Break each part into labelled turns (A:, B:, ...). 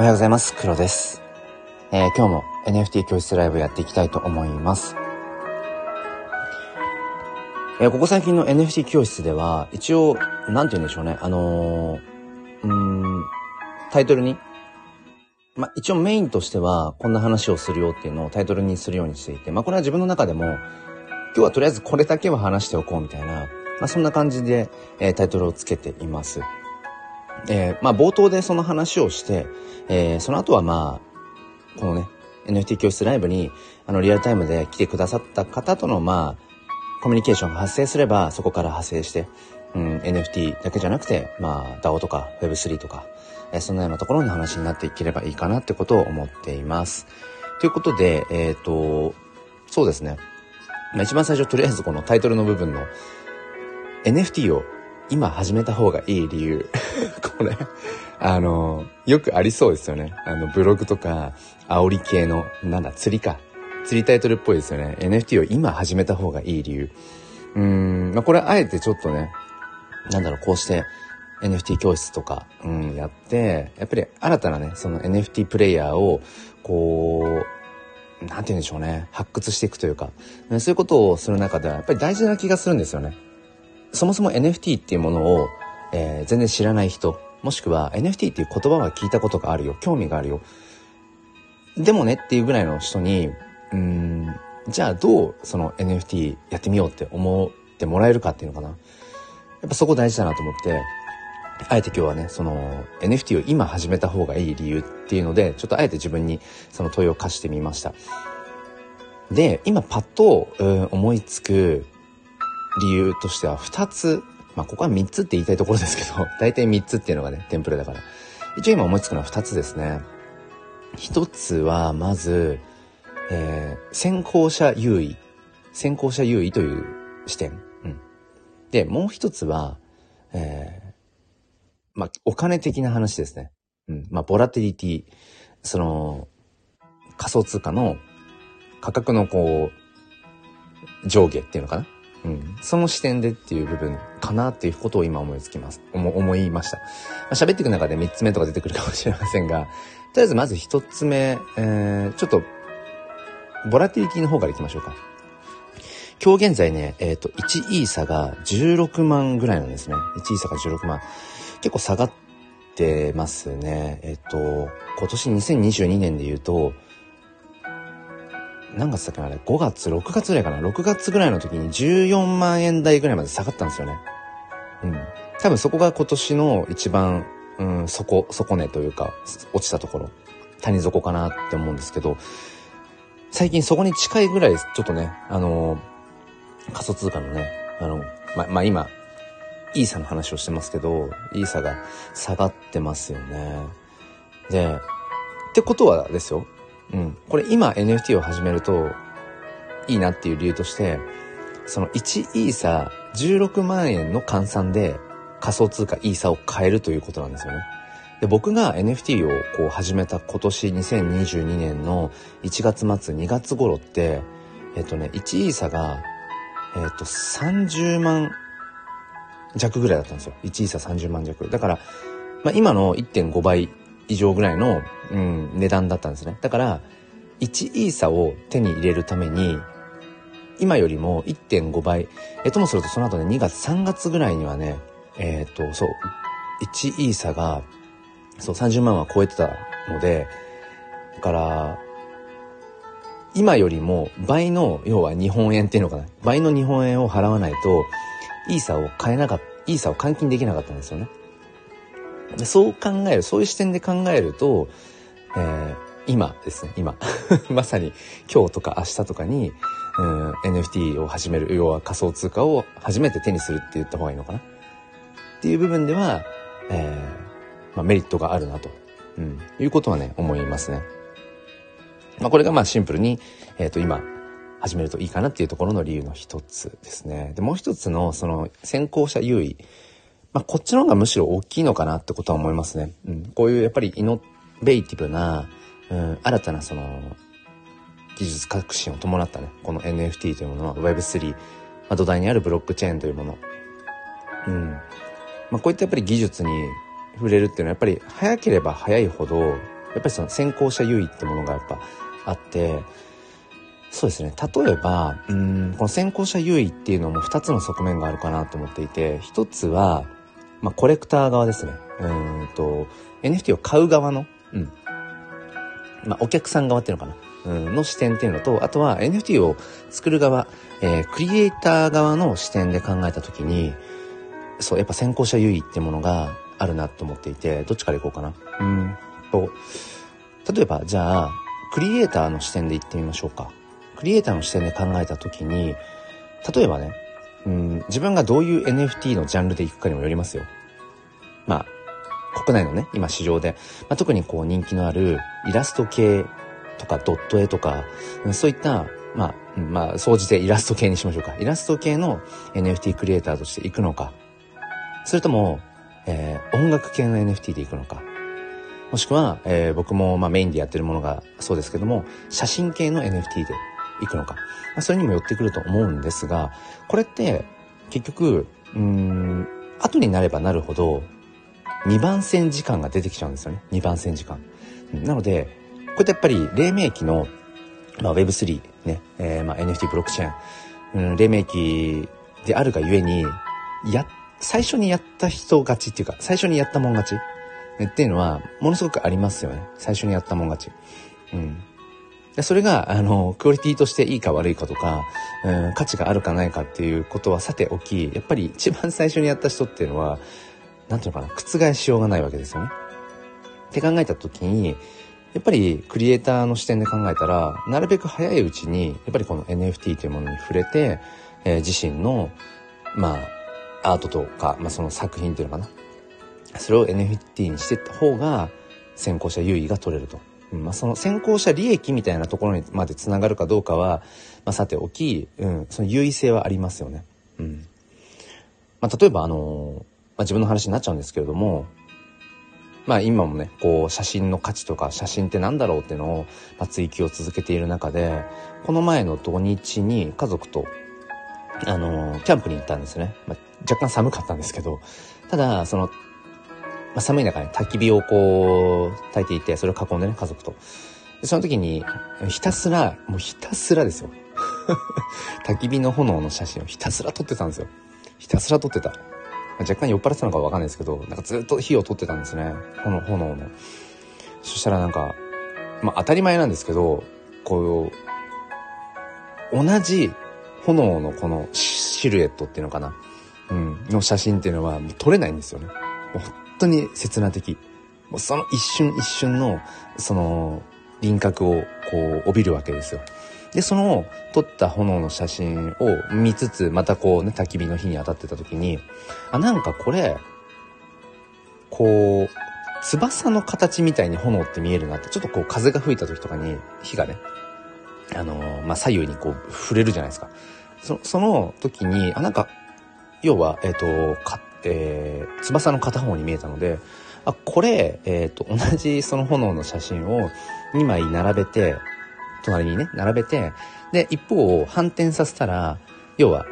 A: おはようございます。黒です。えー、今日も NFT 教室ライブやっていきたいと思います。えー、ここ最近の NFT 教室では、一応、なんて言うんでしょうね。あのー、うん、タイトルに、まあ、一応メインとしては、こんな話をするよっていうのをタイトルにするようにしていて、まあ、これは自分の中でも、今日はとりあえずこれだけは話しておこうみたいな、まあ、そんな感じで、えー、タイトルをつけています。えー、まあ冒頭でその話をして、えー、その後はまあ、このね、NFT 教室ライブに、あの、リアルタイムで来てくださった方との、まあ、コミュニケーションが発生すれば、そこから派生して、うん、NFT だけじゃなくて、まあ、DAO とか Web3 とか、え、そんなようなところの話になっていければいいかなってことを思っています。ということで、えっ、ー、と、そうですね。まあ、一番最初、とりあえずこのタイトルの部分の NFT を今始めた方がいい理由。これ、あの、よくありそうですよね。あの、ブログとか、煽り系の、なんだ、釣りか。釣りタイトルっぽいですよね。NFT を今始めた方がいい理由。うーん、まあ、これあえてちょっとね、なんだろう、こうして NFT 教室とか、うん、やって、やっぱり新たなね、その NFT プレイヤーを、こう、なんて言うんでしょうね、発掘していくというか、そういうことをする中では、やっぱり大事な気がするんですよね。そもそも NFT っていうものを、えー、全然知らない人、もしくは NFT っていう言葉は聞いたことがあるよ、興味があるよ。でもねっていうぐらいの人に、うん、じゃあどうその NFT やってみようって思ってもらえるかっていうのかな。やっぱそこ大事だなと思って、あえて今日はね、その NFT を今始めた方がいい理由っていうので、ちょっとあえて自分にその問いを課してみました。で、今パッと、うん、思いつく理由としては2つ、まあここは3つって言いたいところですけど、大体3つっていうのがね、テンプレだから。一応今思いつくのは2つですね。1つはまず、えー、先行者優位。先行者優位という視点。うん。で、もう一つは、えー、まあ、お金的な話ですね。うん。まあ、ボラティリティ。その、仮想通貨の価格のこう、上下っていうのかな？うん、その視点でっていう部分かなっていうことを今思いつきます。思思いました。まあ、喋っていく中で3つ目とか出てくるかもしれませんが、とりあえずまず1つ目、えー、ちょっと、ボラティリティの方からいきましょうか。今日現在ね、えっ、ー、と、1イーサが16万ぐらいなんですね。1イーサが16万。結構下がってますね。えっ、と、今年2022年で言うと、何月だっけなあれ、5月、6月ぐらいかな？6月ぐらいの時に14万円台ぐらいまで下がったんですよね。うん。多分そこが今年の一番、うん、底、底根というか、落ちたところ、谷底かなって思うんですけど、最近そこに近いぐらい、ちょっとね、あのー、仮想通貨のね、あの、ま、まあ、今、イーサの話をしてますけど、イーサが下がってますよね。で、ってことはですよ、うん。これ今 NFT を始めるといいなっていう理由として、その1イーサ16万円の換算で仮想通貨イーサを買えるということなんですよね。で、僕が NFT をこう始めた今年2022年の1月末2月頃って、えっとね、1イーサが、えっと、30万弱ぐらいだったんですよ。1イーサ30万弱。だから、まあ、今の1.5倍以上ぐらいの、うん、値段だったんですね。だから、1イーサを手に入れるために、今よりも1.5倍、えともするとその後ね、2月、3月ぐらいにはね、えっ、と、そう、1イーサが、そう、30万は超えてたので、だから、今よりも倍の、要は日本円っていうのかな。倍の日本円を払わないと、イーサを買えなかった、イーサを換金できなかったんですよね。でそう考える、そういう視点で考えると、えー、今ですね、今。まさに今日とか明日とかに、うん、NFT を始める、要は仮想通貨を初めて手にするって言った方がいいのかなっていう部分では、えー、まあ、メリットがあるなと、うん、いうことはね、思いますね。まあ、これがまあシンプルに、えっ、ー、と、今、始めるといいかなっていうところの理由の一つですね。で、もう一つの、その、先行者優位。まあ、こっちの方がむしろ大きいのかなってことは思いますね。うん。こういうやっぱりイノベーティブな、うん、新たなその、技術革新を伴ったね、この NFT というものは Web3、まあ、土台にあるブロックチェーンというもの。うん。まあ、こういったやっぱり技術に触れるっていうのはやっぱり早ければ早いほど、やっぱりその先行者優位ってものがやっぱあって、そうですね。例えば、うん、この先行者優位っていうのも2つの側面があるかなと思っていて、1つは、まあ、コレクター側ですね。うんと、NFT を買う側の、うん。まあ、お客さん側っていうのかな。うん、の視点っていうのと、あとは NFT を作る側、えー、クリエイター側の視点で考えたときに、そう、やっぱ先行者優位ってものがあるなと思っていて、どっちからいこうかな。うんと、例えば、じゃあ、クリエイターの視点で言ってみましょうか。クリエイターの視点で考えたときに、例えばね、うん、自分がどういう NFT のジャンルでいくかにもよりますよ。まあ、国内のね、今市場で、まあ、特にこう人気のあるイラスト系とかドット絵とか、そういった、まあ、まあ、総じてイラスト系にしましょうか。イラスト系の NFT クリエイターとしていくのか、それとも、えー、音楽系の NFT でいくのか、もしくは、えー、僕もまあメインでやってるものがそうですけども、写真系の NFT でいくのか、まあ、それにも寄ってくると思うんですが、これって結局、うん、後になればなるほど、2番線時間が出てきちゃうんですよね。2番線時間。なので、こうやってやっぱり黎明期の、まあ、Web3 ね、えー、まあ NFT ブロックチェーン、うん、黎明期であるがゆえに、や、最初にやった人勝ちっていうか、最初にやったもん勝ちっていうのは、ものすごくありますよね。最初にやったもん勝ち。うん。でそれが、あの、クオリティとしていいか悪いかとか、うん、価値があるかないかっていうことはさておき、やっぱり一番最初にやった人っていうのは、なんていうのかな、覆しようがないわけですよね。って考えた時に、やっぱりクリエイターの視点で考えたら、なるべく早いうちに、やっぱりこの NFT というものに触れて、えー、自身の、まあ、アートとか、まあその作品っていうのかな。それを NFT にしていった方が、先行者優位が取れると。まあその先行者利益みたいなところにまで繋がるかどうかは、まあさておき、うん、その優位性はありますよね。うん。まあ例えばあのー、まあ自分の話になっちゃうんですけれども、まあ今もね、こう写真の価値とか写真って何だろうっていうのを、まあ、追求を続けている中で、この前の土日に家族と、あのー、キャンプに行ったんですね。まあ、若干寒かったんですけど、ただ、その、まあ、寒い中に焚き火をこう、焚いていて、それを囲んでね、家族と。その時に、ひたすら、もうひたすらですよ。焚き火の炎の写真をひたすら撮ってたんですよ。ひたすら撮ってた。若干酔っ払ってたのかわかんないですけど、なんかずっと火を取ってたんですね。この炎の。そしたらなんか、まあ当たり前なんですけど、こう、同じ炎のこのシルエットっていうのかな。うん、の写真っていうのはもう撮れないんですよね。当に刹那的。もうその一瞬一瞬の、その、輪郭をこう帯びるわけですよ。で、その撮った炎の写真を見つつ、またこうね、焚き火の火に当たってた時に、あ、なんかこれ、こう、翼の形みたいに炎って見えるなって、ちょっとこう風が吹いた時とかに火がね、あのー、まあ、左右にこう触れるじゃないですか。そその時に、あ、なんか、要は、えっ、ー、と、えー、翼の片方に見えたので、あ、これ、え、ー、と、同じその炎の写真を2枚並べて、隣にね、並べて、で、一方を反転させたら、要は、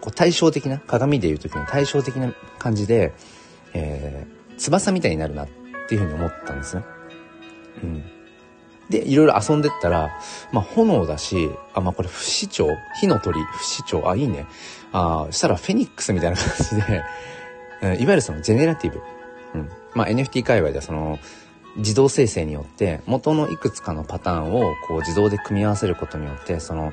A: こう対照的な、鏡で言う時に対照的な感じで、えー、翼みたいになるなっていうふうに思ったんですね。うん。で、いろいろ遊んでったら、まあ、炎だし、あ、まあ、これ不死鳥？火の鳥？不死鳥？あ、いいね。あしたらフェニックスみたいな感じで、いわゆるそのジェネラティブ。うん。まあ、NFT 界隈ではその、自動生成によって元のいくつかのパターンをこう自動で組み合わせることによってその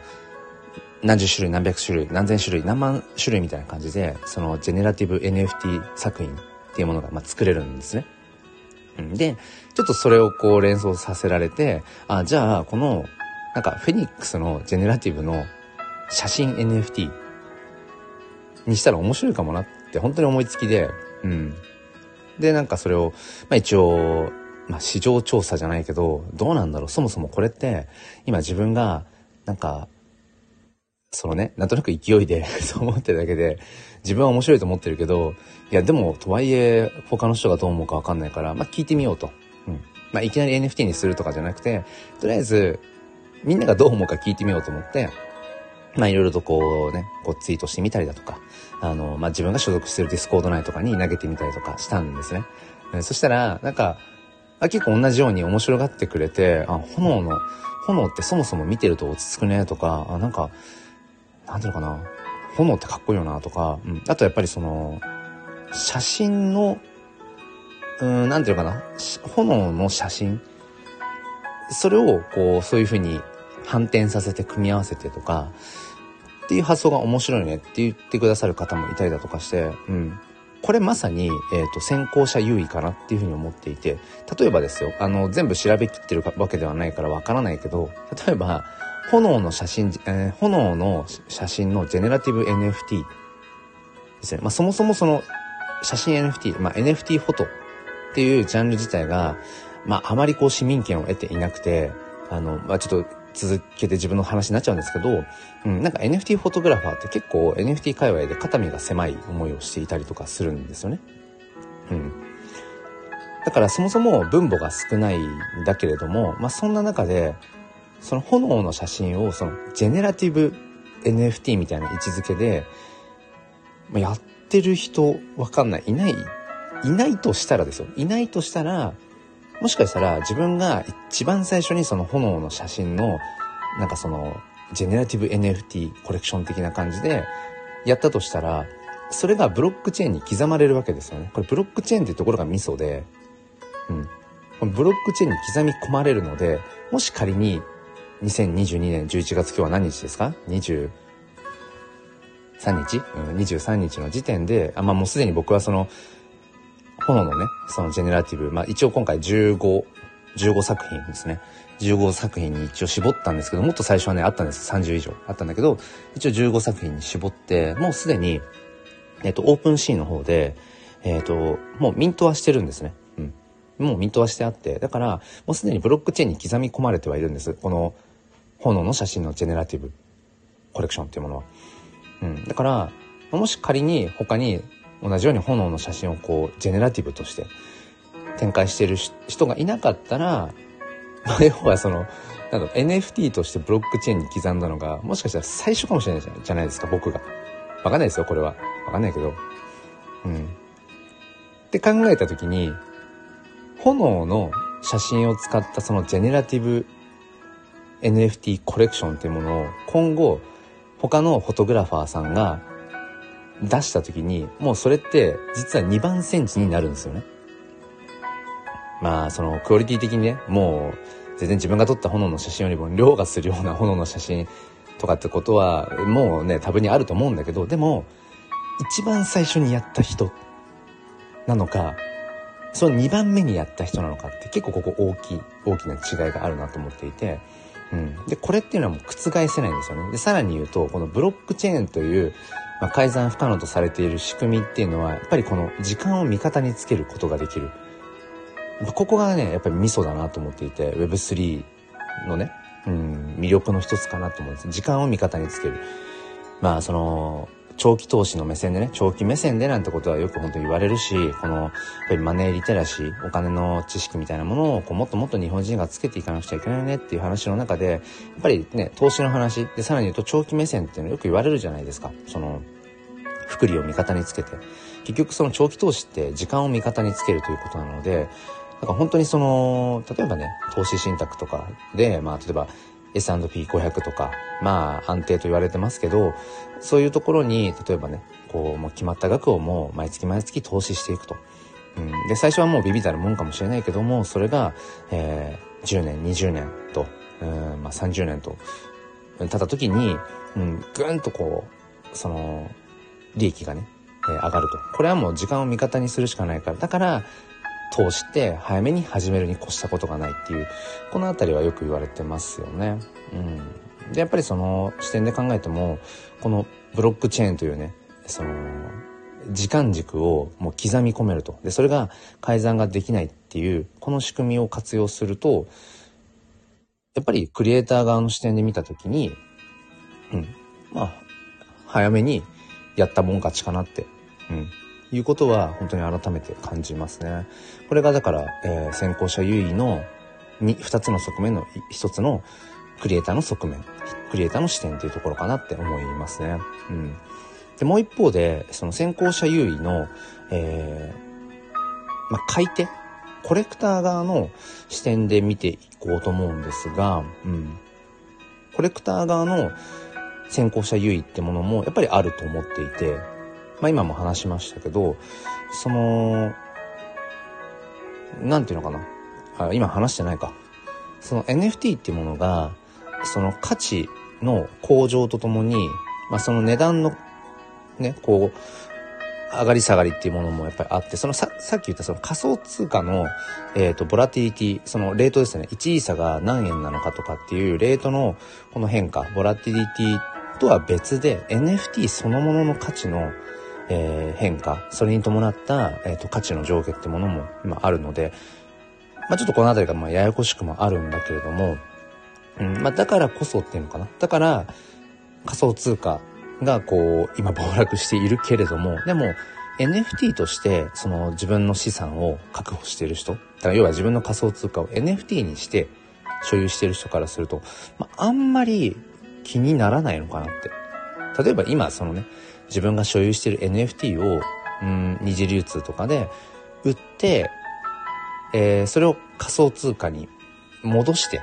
A: 何十種類何百種類何千種類何万種類みたいな感じでそのジェネラティブ NFT 作品っていうものがまあ作れるんですね。うんで、ちょっとそれをこう連想させられて、あ、じゃあこのなんかフェニックスのジェネラティブの写真 NFT にしたら面白いかもなって本当に思いつきで、うん。で、なんかそれを、まあ一応まあ、市場調査じゃないけど、どうなんだろうそもそもこれって、今自分が、なんか、そのね、なんとなく勢いで そう思ってるだけで、自分は面白いと思ってるけど、いや、でも、とはいえ、他の人がどう思うかわかんないから、まあ、聞いてみようと。まあ、いきなり NFT にするとかじゃなくて、とりあえず、みんながどう思うか聞いてみようと思って、まあいろいろとこうね、こうツイートしてみたりだとか、あの、まあ自分が所属してるディスコード内とかに投げてみたりとかしたんですね。そしたら、なんか、あ結構同じように面白がってくれて、あ、炎の、炎ってそもそも見てると落ち着くねとか、あ、なんか、なんていうのかな、炎ってかっこいいよなとか、うん、あとやっぱりその、写真の、うん、なんていうかな、炎の写真、それをこう、そういうふうに反転させて組み合わせてとか、っていう発想が面白いねって言ってくださる方もいたりだとかして、うん。これまさに、えっ、ー、と、先行者優位かなっていうふうに思っていて、例えばですよ、あの、全部調べきってるわけではないからわからないけど、例えば、炎の写真、えー、炎の写真のジェネラティブ NFT ですね。まあ、そもそもその、写真 NFT、まあ、NFT フォトっていうジャンル自体が、まあ、あまりこう市民権を得ていなくて、あの、まあ、ちょっと続けて自分の話になっちゃうんですけど、うん、なんか NFT フォトグラファーって結構 NFT 界隈で肩身が狭い思いをしていたりとかするんですよね。うん。だからそもそも分母が少ないんだけれども、まあそんな中で、その炎の写真をそのジェネラティブ NFT みたいな位置づけで、まあ、やってる人わかんない。いない。いないとしたらですよ。いないとしたら、もしかしたら自分が一番最初にその炎の写真の、なんかその、ジェネラティブ NFT コレクション的な感じでやったとしたら、それがブロックチェーンに刻まれるわけですよね。これブロックチェーンってところがミソで、うん。このブロックチェーンに刻み込まれるので、もし仮に2022年11月今日は何日ですか ?23 日、うん、?23 日の時点で、あ、まあもうすでに僕はその、炎のね、そのジェネラティブ、まあ一応今回15、15作品ですね。15作品に一応絞ったんですけど、もっと最初はね、あったんです。30以上あったんだけど、一応15作品に絞って、もうすでに、えっと、オープンシーンの方で、えっと、もうミントはしてるんですね。うん。もうミントはしてあって、だから、もうすでにブロックチェーンに刻み込まれてはいるんです。この、炎の写真のジェネラティブコレクションっていうものは。うん。だから、もし仮に他に同じように炎の写真をこう、ジェネラティブとして展開してる人がいなかったら、まあ、要はその、なんだ NFT としてブロックチェーンに刻んだのが、もしかしたら最初かもしれないじゃないですか、僕が。わかんないですよ、これは。わかんないけど。うん。って考えたときに、炎の写真を使ったそのジェネラティブ NFT コレクションっていうものを今後他のフォトグラファーさんが出した時に、もうそれって実は2番センチになるんですよね。まあ、そのクオリティ的にね、もう全然自分が撮った炎の写真よりも量がするような炎の写真とかってことは、もうね、多分にあると思うんだけど、でも、一番最初にやった人なのか、その2番目にやった人なのかって結構ここ大きい、大きな違いがあるなと思っていて、うん。で、これっていうのはもう覆せないんですよね。で、さらに言うと、このブロックチェーンという、まあ、改ざん不可能とされている仕組みっていうのは、やっぱりこの時間を味方につけることができる。ここがね、やっぱりミソだなと思っていて、Web3 のね、うん、魅力の一つかなと思うんです。時間を味方につける。まあ、その、長期投資の目線でね、長期目線でなんてことはよく本当に言われるし、この、やっぱりマネーリテラシー、お金の知識みたいなものをこうもっともっと日本人がつけていかなくちゃいけないねっていう話の中で、やっぱりね、投資の話、で、さらに言うと長期目線っていうのよく言われるじゃないですか。その、福利を味方につけて。結局その長期投資って時間を味方につけるということなので、だから本当にその、例えばね、投資信託とかで、まあ例えば S&P500 とか、まあ安定と言われてますけど、そういうところに、例えばね、こう、もう決まった額をもう毎月毎月投資していくと。うん、で、最初はもうビビたるもんかもしれないけども、それが、えー、10年、20年と、うん、まあ30年と、経った時に、うん、ぐんとこう、その、利益がね、えー、上がると。これはもう時間を味方にするしかないから。だから、通して早めに始めるに越したことがないっていう、このあたりはよく言われてますよね。うん。で、やっぱりその視点で考えても、このブロックチェーンというね、その、時間軸をもう刻み込めると。で、それが改ざんができないっていう、この仕組みを活用すると、やっぱりクリエイター側の視点で見たときに、うん、まあ、早めにやったもん勝ちかなって、うん、いうことは本当に改めて感じますね。これがだから、えー、先行者優位のに2つの側面の1つのクリエイターの側面、クリエイターの視点というところかなって思いますね。うん。で、もう一方で、その先行者優位の、えー、まあ、買い手、コレクター側の視点で見ていこうと思うんですが、うん。コレクター側の先行者優位ってものもやっぱりあると思っていて、まあ今も話しましたけど、その、なんていうのかな？あ、今話してないか。その NFT っていうものが、その価値の向上とともに、まあその値段のね、こう、上がり下がりっていうものもやっぱりあって、そのさ、さっき言ったその仮想通貨の、えっ、ー、と、ボラティリティ、そのレートですね、1イーサが何円なのかとかっていうレートのこの変化、ボラティリティとは別で NFT そのものの価値の、えー、変化、それに伴った、えーと、価値の上下ってものも、まあ、あるので、まあ、ちょっとこの辺りがまあややこしくもあるんだけれども、うんまあ、だからこそっていうのかな。だから仮想通貨がこう今暴落しているけれども、でも NFT としてその自分の資産を確保している人、だから要は自分の仮想通貨を NFT にして所有している人からすると、まあ、あんまり気にならないのかなって。例えば今そのね、自分が所有している NFT を、うん、二次流通とかで売って、えー、それを仮想通貨に戻して、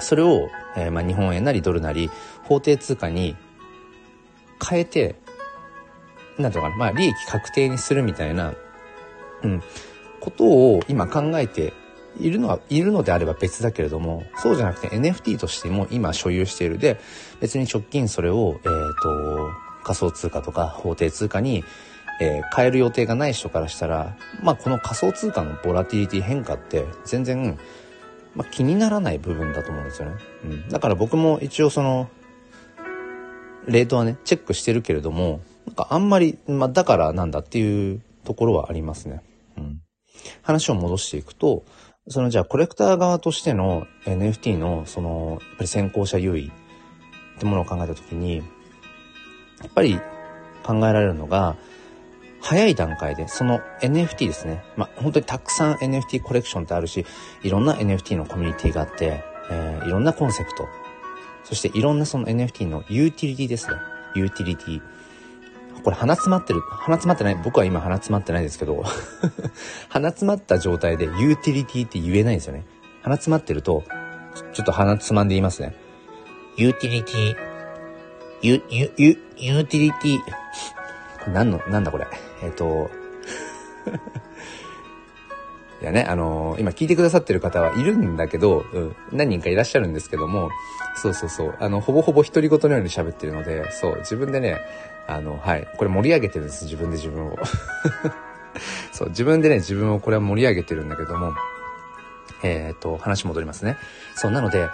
A: それを、えー、まあ、日本円なりドルなり法定通貨に変えて、なんていうかな、まあ、利益確定にするみたいな、うん、ことを今考えているのは、いるのであれば別だけれども、そうじゃなくて NFT としても今所有している。で、別に直近それを、えっ、ー、と、仮想通貨とか法定通貨に、えー、変える予定がない人からしたら、まあこの仮想通貨のボラティリティ変化って全然、まあ、気にならない部分だと思うんですよね。うん。だから僕も一応その、レートはね、チェックしてるけれども、なんかあんまり、まあだからなんだっていうところはありますね。うん。話を戻していくと、そのじゃあコレクター側としての NFT のその、やっぱり先行者優位ってものを考えたときに、やっぱり考えられるのが、早い段階で、その NFT ですね。まあ、本当にたくさん NFT コレクションってあるし、いろんな NFT のコミュニティがあって、えー、いろんなコンセプト、そしていろんなその NFT のユーティリティですね。ユーティリティ。これ鼻詰まってる、鼻詰まってない、僕は今鼻詰まってないですけど 鼻詰まった状態でユーティリティって言えないんですよね。鼻詰まってると、ちょっと鼻つまんで言いますね。ユーティリティ、ユ、ユ、ユ、ユーティリティ、何の、なんだこれ。えっ、ー、と、いやね、あのー、今聞いてくださってる方はいるんだけど、うん、何人かいらっしゃるんですけども、そうそうそう、あの、ほぼほぼ独り言のように喋ってるので、そう、自分でね、あの、はい、これ盛り上げてるんです、自分で自分を。そう、自分でね、自分をこれは盛り上げてるんだけども、えっ、と、話戻りますね。そう、なので、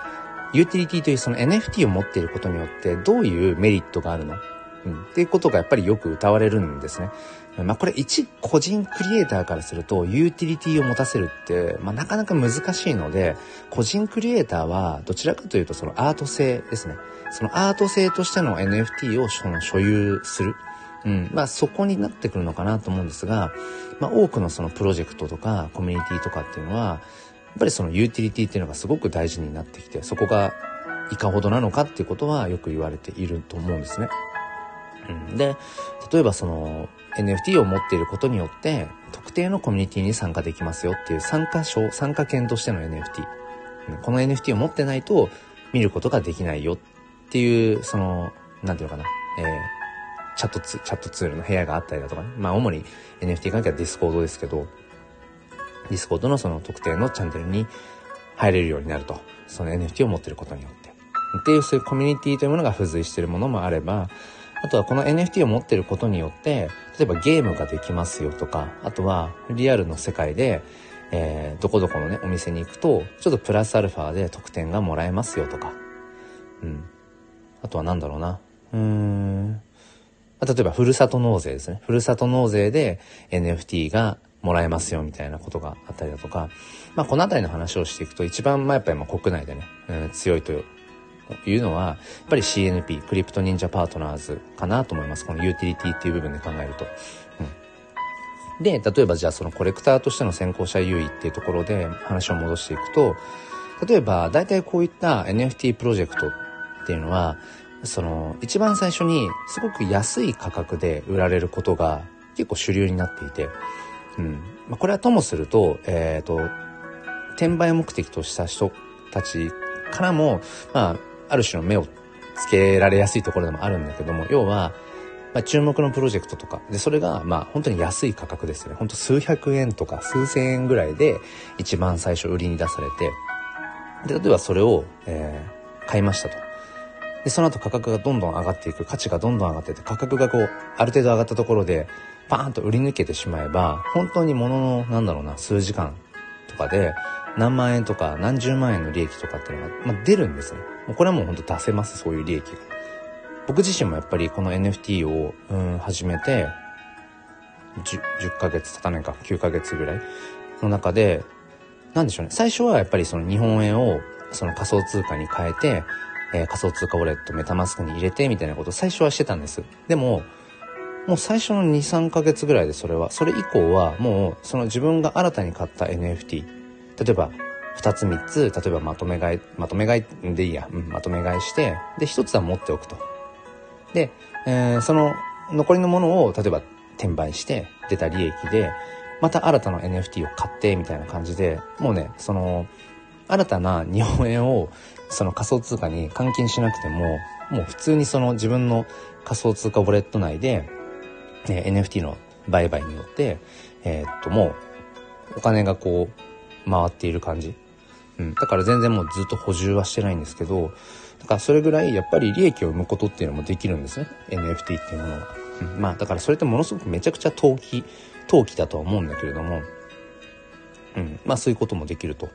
A: ユーティリティというその NFT を持っていることによってどういうメリットがあるの？うん、っていうことがやっぱりよく歌われるんですね。まあこれ一個人クリエイターからするとユーティリティを持たせるって、まあなかなか難しいので、個人クリエイターはどちらかというとそのアート性ですね。そのアート性としての NFT をその所有する。うん。まあそこになってくるのかなと思うんですが、まあ多くのそのプロジェクトとかコミュニティとかっていうのは、ぱりそのユーティリティっていうのがすごく大事になってきて、そこがいかほどなのかっていうことはよく言われていると思うんですね。うん、で、例えばその NFT を持っていることによって特定のコミュニティに参加できますよっていう参加証、参加権としての NFT。この NFT を持ってないと見ることができないよっていう、その、なんていうのかな、えー、チャットツ、チャットツールの部屋があったりだとかね。まあ主に NFT 関係はディスコードですけど、ディスコードのその特定のチャンネルに入れるようになると。その NFT を持ってることによって。っていうそういうコミュニティというものが付随しているものもあれば、あとはこの NFT を持ってることによって、例えばゲームができますよとか、あとはリアルの世界で、えー、どこどこのね、お店に行くと、ちょっとプラスアルファで特典がもらえますよとか。うん。あとは何だろうな。うーん。例えば、ふるさと納税ですね。ふるさと納税で NFT がもらえますよみたいなことがあったりだとか、まあ、この辺りの話をしていくと一番、まあ、やっぱり国内でね、うん、強いとというのは、やっぱり CNP、クリプト忍者パートナーズかなと思います。このユーティリティっていう部分で考えると。うん、で、例えばじゃあそのコレクターとしての先行者優位っていうところで話を戻していくと、例えば、大体こういった NFT プロジェクトっていうのは、その、一番最初にすごく安い価格で売られることが結構主流になっていて、うん。まあ、これはともすると、えっ、ー、と、転売目的とした人たちからも、まあ、ある種の目をつけられやすいところでもあるんだけども、要は、まあ、注目のプロジェクトとか、で、それが、まあ、本当に安い価格ですよね。本当数百円とか数千円ぐらいで一番最初売りに出されて、で、例えばそれを、えー、買いましたと。で、その後価格がどんどん上がっていく、価値がどんどん上がっていって、価格がこう、ある程度上がったところで、パーンと売り抜けてしまえば、本当にものの、なんだろうな、数時間とかで、何万円とか何十万円の利益とかっていうのが、まあ、出るんですね。もうこれはもう本当出せます、そういう利益が。僕自身もやっぱりこの NFT を、うん、始めて10、10ヶ月経たないか、9ヶ月ぐらいの中で、なんでしょうね。最初はやっぱりその日本円をその仮想通貨に変えて、えー、仮想通貨ウォレットメタマスクに入れてみたいなことを最初はしてたんです。でも、もう最初の2、3ヶ月ぐらいでそれは、それ以降はもうその自分が新たに買った NFT、例えば2つ3つ、例えばまとめ買い、まとめ買いでいいや、うん、まとめ買いして、で、1つは持っておくと。で、えー、その残りのものを例えば転売して出た利益で、また新たな NFT を買ってみたいな感じで、もうね、その、新たな日本円をその仮想通貨に換金しなくても、もう普通にその自分の仮想通貨ウォレット内で、え、NFT の売買によって、えー、っと、もうお金がこう回っている感じ。うん。だから全然もうずっと補充はしてないんですけど、だからそれぐらいやっぱり利益を生むことっていうのもできるんですね。NFT っていうものは。うん、まあだからそれってものすごくめちゃくちゃ投機、投機だとは思うんだけれども、うん。まあそういうこともできると。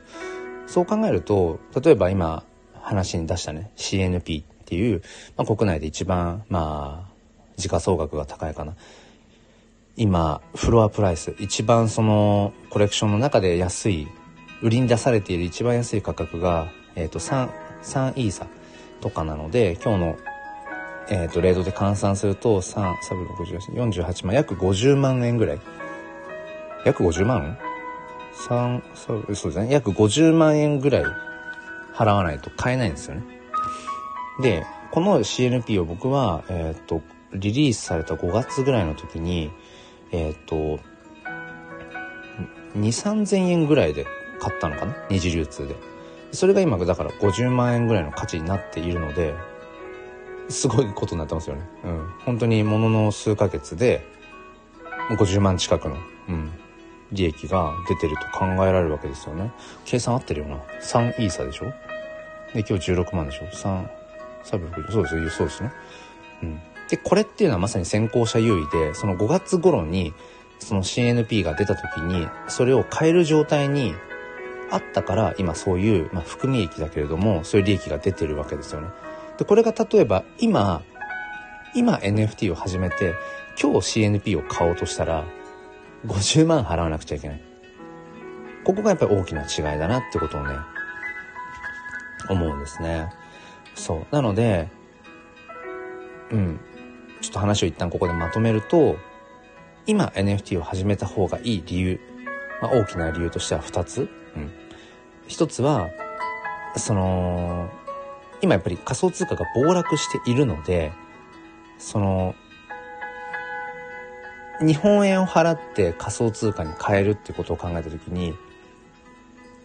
A: そう考えると、例えば今話に出したね、CNP っていう、まあ、国内で一番、まあ、時価総額が高いかな。今、フロアプライス、一番そのコレクションの中で安い、売りに出されている一番安い価格が、えっ、ー、と、3、3イーサとかなので、今日の、えっ、ー、と、レートで換算すると、3、3、6 48万、約50万円ぐらい。約50万 ?3、そうですね。約50万円ぐらい払わないと買えないんですよね。で、この CNP を僕は、えっ、ー、と、リリースされた5月ぐらいの時に、えっ、と、2、3000円ぐらいで買ったのかな？二次流通で。それが今だから50万円ぐらいの価値になっているので、すごいことになってますよね。うん。本当にものの数ヶ月で、50万近くの、うん、利益が出てると考えられるわけですよね。計算合ってるよな。3イーサでしょ？で、今日16万でしょ ?3、360、そうですよ、そうですね。うん。で、これっていうのはまさに先行者優位で、その5月頃に、その CNP が出た時に、それを変える状態にあったから、今そういう、まあ、含み益だけれども、そういう利益が出てるわけですよね。で、これが例えば、今、今 NFT を始めて、今日 CNP を買おうとしたら、50万払わなくちゃいけない。ここがやっぱり大きな違いだなってことをね、思うんですね。そう。なので、うん。ちょっと話を一旦ここでまとめると、今 NFT を始めた方がいい理由、まあ、大きな理由としては2つ。うん。一つは、その、今やっぱり仮想通貨が暴落しているので、その、日本円を払って仮想通貨に変えるってことを考えたときに、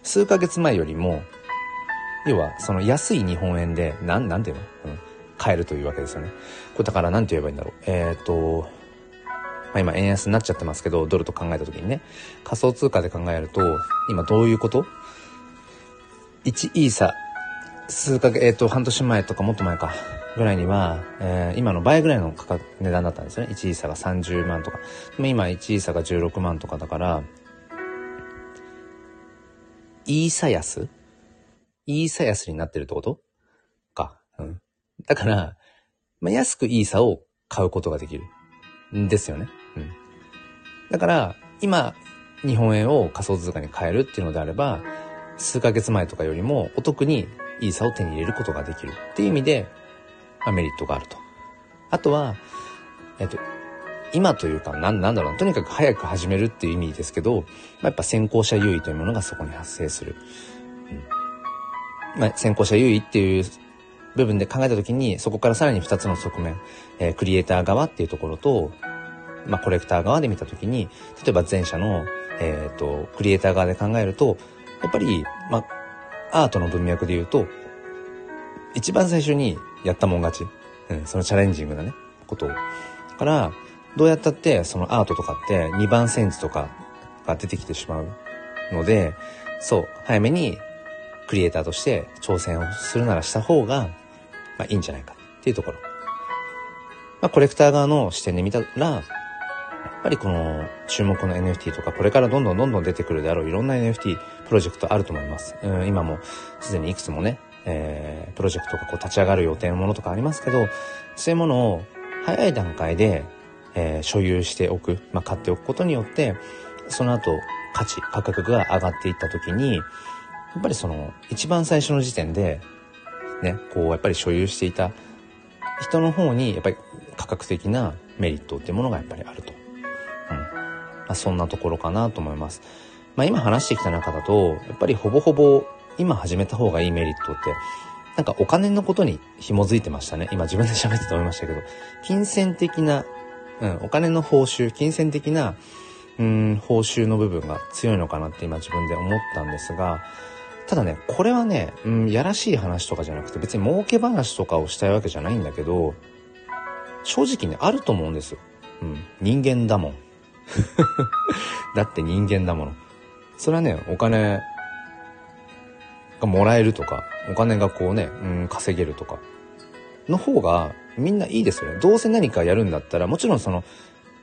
A: 数ヶ月前よりも、要はその安い日本円で、なん、なんていうの、うん、買えるというわけですよね。これだからなんて言えばいいんだろう。えっ、ー、と、まあ、今円安になっちゃってますけど、ドルと考えたときにね、仮想通貨で考えると、今どういうこと ?1 イーサ、数ヶ月、えっ、ー、と、半年前とかもっと前か、ぐらいには、えー、今の倍ぐらいの価格、値段だったんですよね。1イーサが30万とか。でも今1イーサが16万とかだから、イーサ安？イーサ安になってるってこと？だから、まあ、安くイーサを買うことができる。んですよね。うん。だから、今、日本円を仮想通貨に変えるっていうのであれば、数ヶ月前とかよりもお得にイーサを手に入れることができるっていう意味で、まあ、メリットがあると。あとは、えっと、今というか、なん、なんだろう、とにかく早く始めるっていう意味ですけど、まあ、やっぱ先行者優位というものがそこに発生する。うん。まあ、先行者優位っていう部分で考えたときに、そこからさらに2つの側面、えー、クリエイター側っていうところと、まあ、コレクター側で見たときに、例えば前者の、えっ、ー、と、クリエイター側で考えると、やっぱり、まあ、アートの文脈で言うと、一番最初にやったもん勝ち。うん、そのチャレンジングなね、ことを。から、どうやったって、そのアートとかって2番センチとかが出てきてしまうので、そう、早めにクリエイターとして挑戦をするならした方が、まあいいんじゃないかっていうところ。まあコレクター側の視点で見たら、やっぱりこの注目の NFT とか、これからどんどんどんどん出てくるであろういろんな NFT プロジェクトあると思います。うん、今もすでにいくつもね、えー、プロジェクトがこう立ち上がる予定のものとかありますけど、そういうものを早い段階で、えー、所有しておく、まあ、買っておくことによって、その後価値、価格が上がっていった時に、やっぱりその一番最初の時点で、ね、こうやっぱり所有していた人の方にやっぱり価格的なメリットっていうものがやっぱりあると。うん。まあ、そんなところかなと思います。まあ今話してきた中だと、やっぱりほぼほぼ今始めた方がいいメリットって、なんかお金のことに紐づいてましたね。今自分で喋ってて思いましたけど、金銭的な、うん、お金の報酬、金銭的な、うん、報酬の部分が強いのかなって今自分で思ったんですが、ただね、これはね、うん、やらしい話とかじゃなくて別に儲け話とかをしたいわけじゃないんだけど、正直ね、あると思うんですよ。うん、人間だもん。だって人間だもの。それはね、お金がもらえるとか、お金がこうね、うん、稼げるとか、の方がみんないいですよね。どうせ何かやるんだったら、もちろんその、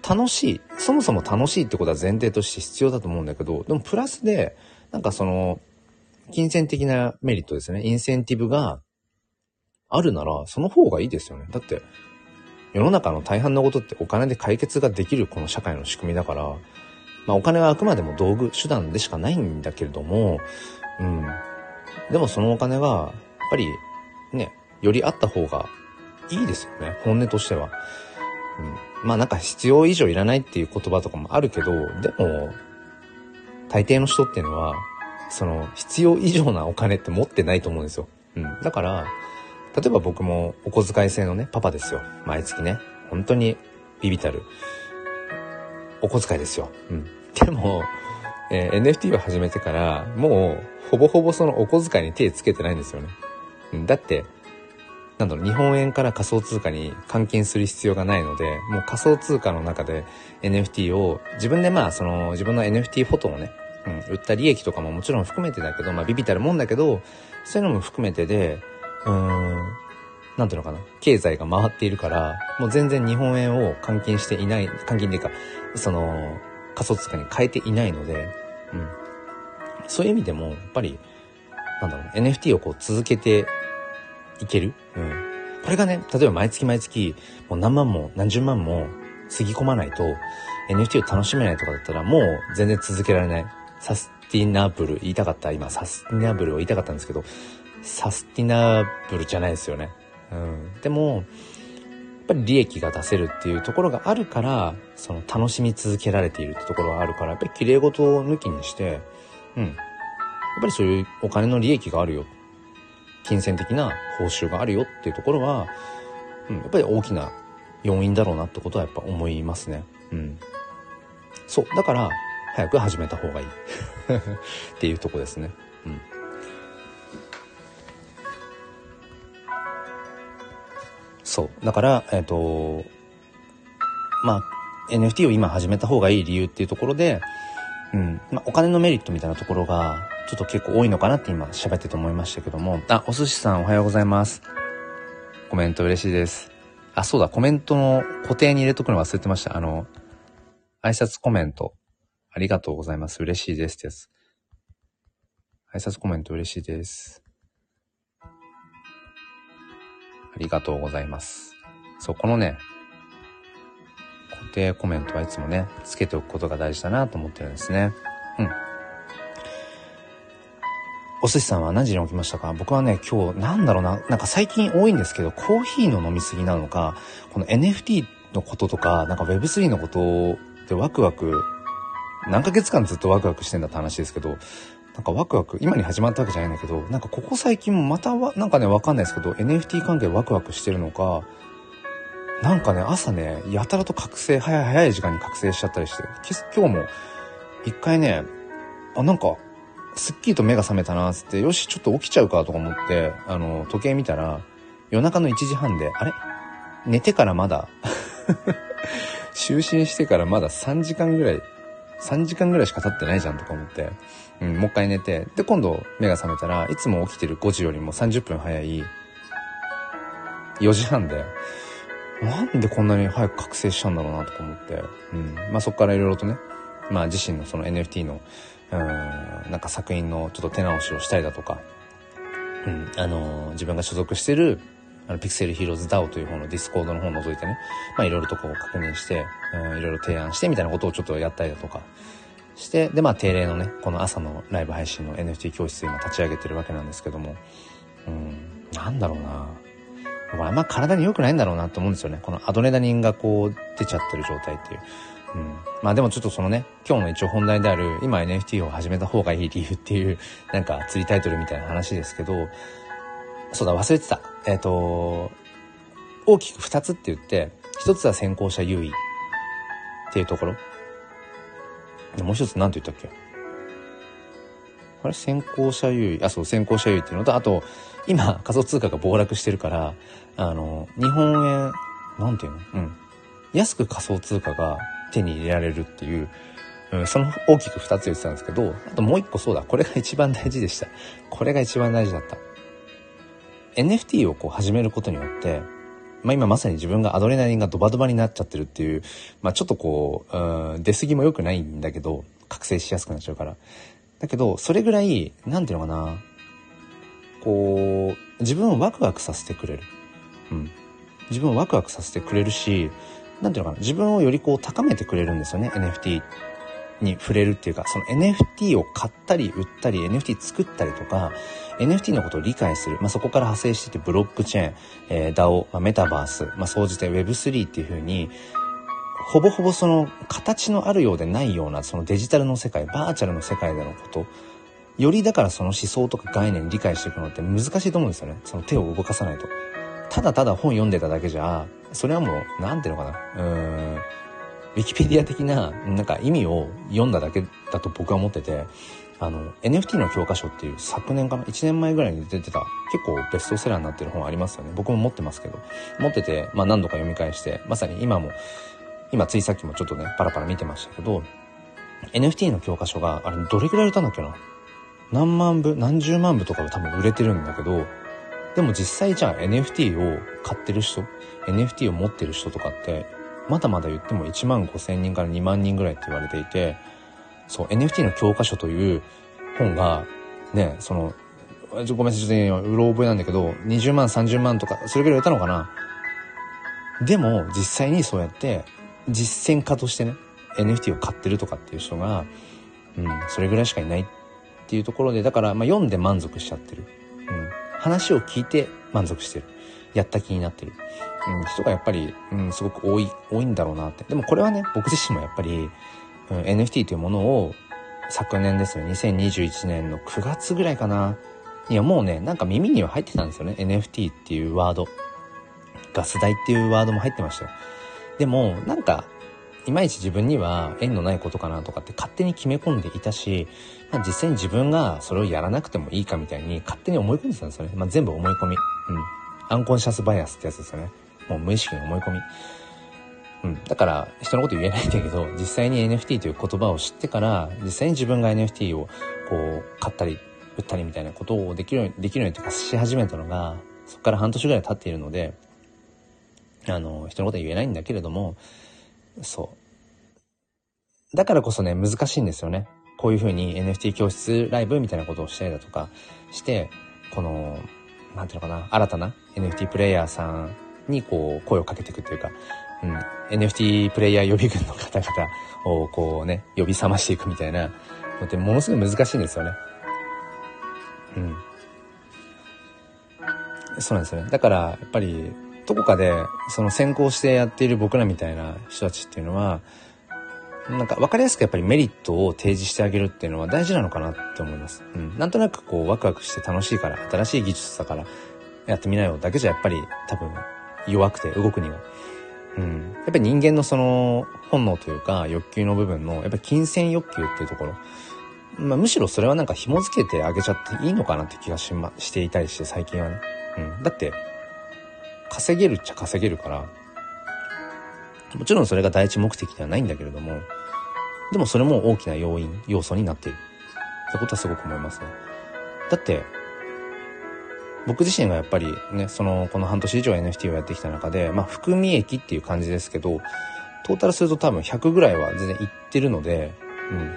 A: 楽しい、そもそも楽しいってことは前提として必要だと思うんだけど、でもプラスで、なんかその、金銭的なメリットですね。インセンティブがあるなら、その方がいいですよね。だって、世の中の大半のことってお金で解決ができるこの社会の仕組みだから、まあお金はあくまでも道具、手段でしかないんだけれども、うん。でもそのお金が、やっぱり、ね、よりあった方がいいですよね。本音としては。うん。まあなんか必要以上いらないっていう言葉とかもあるけど、でも、大抵の人っていうのは、その、必要以上なお金って持ってないと思うんですよ。うん。だから、例えば僕もお小遣い制のね、パパですよ。毎月ね。本当にビビたる。お小遣いですよ。うん。でも、えー、NFT を始めてから、もう、ほぼほぼそのお小遣いに手つけてないんですよね。うん。だって、なんだろう、日本円から仮想通貨に換金する必要がないので、もう仮想通貨の中で NFT を、自分でまあ、その、自分の NFT フォトをね、うん、売った利益とかももちろん含めてだけど、まあビビたるもんだけど、そういうのも含めてで、うーん、なんていうのかな、経済が回っているから、もう全然日本円を換金していない、換金っていうか、その、仮想通貨に変えていないので、うん。そういう意味でも、やっぱり、なんだろう、NFT をこう続けていけるうん。これがね、例えば毎月毎月、もう何万も何十万もつぎ込まないと、NFT を楽しめないとかだったら、もう全然続けられない。サスティナブル、言いたかった。今、サスティナブルを言いたかったんですけど、サスティナブルじゃないですよね。うん。でも、やっぱり利益が出せるっていうところがあるから、その楽しみ続けられているってところがあるから、やっぱり綺麗事を抜きにして、うん。やっぱりそういうお金の利益があるよ。金銭的な報酬があるよっていうところは、うん、やっぱり大きな要因だろうなってことはやっぱ思いますね。うん。そう。だから、早く始めた方がいい っていうとこですね。うん。そう。だから、えっ、ー、と、まあ、NFT を今始めた方がいい理由っていうところで、うん。まあ、お金のメリットみたいなところが、ちょっと結構多いのかなって今喋ってて思いましたけども。あ、お寿司さんおはようございます。コメント嬉しいです。あ、そうだ、コメントの固定に入れとくの忘れてました。あの、挨拶コメント。ありがとうございます。嬉しいですってやつ。挨拶コメント嬉しいです。ありがとうございます。そう、このね、固定コメントはいつもね、つけておくことが大事だなと思ってるんですね。うん。お寿司さんは何時に起きましたか？僕はね、今日、なんだろうな、なんか最近多いんですけど、コーヒーの飲みすぎなのか、この NFT のこととか、なんか Web3 のことでワクワク何ヶ月間ずっとワクワクしてんだって話ですけど、なんかワクワク、今に始まったわけじゃないんだけど、なんかここ最近もまたは、なんかね、わかんないですけど、NFT 関係ワクワクしてるのか、なんかね、朝ね、やたらと覚醒、早い早い時間に覚醒しちゃったりして、今日も、一回ね、あ、なんか、すっきりと目が覚めたな、つって、よし、ちょっと起きちゃうかとか思って、あの、時計見たら、夜中の1時半で、あれ？寝てからまだ。就寝してからまだ3時間ぐらい、3時間ぐらいしか経ってないじゃんとか思って、うん、もう一回寝て、で、今度目が覚めたらいつも起きてる5時よりも30分早い。4時半で、なんでこんなに早く覚醒しちゃうんだろうなとか思って、うん。まあそこからいろいろとね、まあ自身のその NFT の、うん、なんか作品のちょっと手直しをしたりだとか、うん、あのー、自分が所属してるあの、 Pixel Heroes DAO という方の Discord の方を覗いてね、まあいろいろとこう確認して、うん、いろいろ提案してみたいなことをちょっとやったりだとかして、で、まあ定例のね、この朝のライブ配信の NFT 教室今立ち上げてるわけなんですけども、うん、なんだろうなこれあんま体に良くないんだろうなと思うんですよね。このアドレナリンがこう出ちゃってる状態っていう。うん。まあでもちょっとそのね、今日の一応本題である、今 NFT を始めた方がいい理由っていう、なんか釣りタイトルみたいな話ですけど、そうだ、忘れてた。えっ、ー、と、大きく二つって言って、一つは先行者優位っていうところ。もう一つ何て言ったっけ？あれ？先行者優位？あ、そう、先行者優位っていうのと、あと、今、仮想通貨が暴落してるから、あの、日本円、なんていうの？うん。安く仮想通貨が手に入れられるっていう、うん、その大きく二つ言ってたんですけど、あともう一個そうだ、これが一番大事でした。これが一番大事だった。NFT をこう始めることによって、まあ今まさに自分がアドレナリンがドバドバになっちゃってるっていう、まあちょっとこう、うん、出過ぎも良くないんだけど、覚醒しやすくなっちゃうから。だけど、それぐらい、なんていうのかな、こう、自分をワクワクさせてくれる。うん。自分をワクワクさせてくれるし、なんていうのかな、自分をよりこう高めてくれるんですよね、NFT に触れるっていうか、その NFT を買ったり売ったり、NFT 作ったりとか、NFT のことを理解する。まあ、そこから派生してて、ブロックチェーン、えー、DAO、まあ、メタバース、まあ、総じて Web3 っていう風に、ほぼほぼその形のあるようでないような、そのデジタルの世界、バーチャルの世界でのこと、よりだからその思想とか概念理解していくのって難しいと思うんですよね。その手を動かさないと。ただただ本読んでただけじゃ、それはもう、なんていうのかな。うーん。ウィキペディア的な、なんか意味を読んだだけだと僕は思ってて、あの、NFT の教科書っていう昨年かな ?1 年前ぐらいに出てた結構ベストセラーになってる本ありますよね。僕も持ってますけど。持ってて、まあ何度か読み返して、まさに今も、今ついさっきもちょっとね、パラパラ見てましたけど、NFT の教科書が、あれどれくらい売れたんだっけな？何万部、何十万部とかで多分売れてるんだけど、でも実際じゃあ NFT を買ってる人、NFT を持ってる人とかって、まだまだ言っても1万5千人から2万人ぐらいって言われていて、そう、NFT の教科書という本が、ね、その、ごめんなさい、ちょっとうろ覚えなんだけど、20万、30万とか、それぐらい売れたのかなでも、実際にそうやって、実践家としてね、NFT を買ってるとかっていう人が、うん、それぐらいしかいないっていうところで、だから、まあ、読んで満足しちゃってる。うん。話を聞いて満足してる。やった気になってる。うん、人がやっぱり、うん、すごく多い、多いんだろうなって。でもこれはね、僕自身もやっぱり、うん、NFT というものを昨年ですよ、2021年の9月ぐらいかな。いや、もうね、なんか耳には入ってたんですよね。NFT っていうワード。ガス代っていうワードも入ってましたよ。でも、なんか、いまいち自分には縁のないことかなとかって勝手に決め込んでいたし、まあ、実際に自分がそれをやらなくてもいいかみたいに勝手に思い込んでたんですよね。まあ、全部思い込み。うん。アンコンシャスバイアスってやつですよね。もう無意識の思い込み。うん。だから、人のこと言えないんだけど、実際に NFT という言葉を知ってから、実際に自分が NFT をこう、買ったり、売ったりみたいなことをできるように、できるようにというかし始めたのが、そこから半年ぐらい経っているので、あの、人のことは言えないんだけれども、そう。だからこそね、難しいんですよね。こういう風に NFT 教室ライブみたいなことをしたりだとかして、この、なんていうのかな、新たな NFT プレイヤーさんにこう声をかけていくっていうか、うん、NFT プレイヤー予備軍の方々をこうね、呼び覚ましていくみたいなのってものすごい難しいんですよね。うん。そうなんですよね。だから、やっぱり、どこかで、その先行してやっている僕らみたいな人たちっていうのは、なんか分かりやすくやっぱりメリットを提示してあげるっていうのは大事なのかなって思います。うん。なんとなくこうワクワクして楽しいから、新しい技術だからやってみなよだけじゃやっぱり多分弱くて動くには。うん。やっぱり人間のその本能というか欲求の部分のやっぱり金銭欲求っていうところ。まあむしろそれはなんか紐付けてあげちゃっていいのかなって気がしま、していたりして最近はね。うん。だって、稼げるっちゃ稼げるから、もちろんそれが第一目的ではないんだけれども、でもそれも大きな要因、要素になっている。ってことはすごく思いますね。だって、僕自身がやっぱりね、その、この半年以上 NFT をやってきた中で、まあ、含み益っていう感じですけど、トータルすると多分100ぐらいは全然いってるので、うん。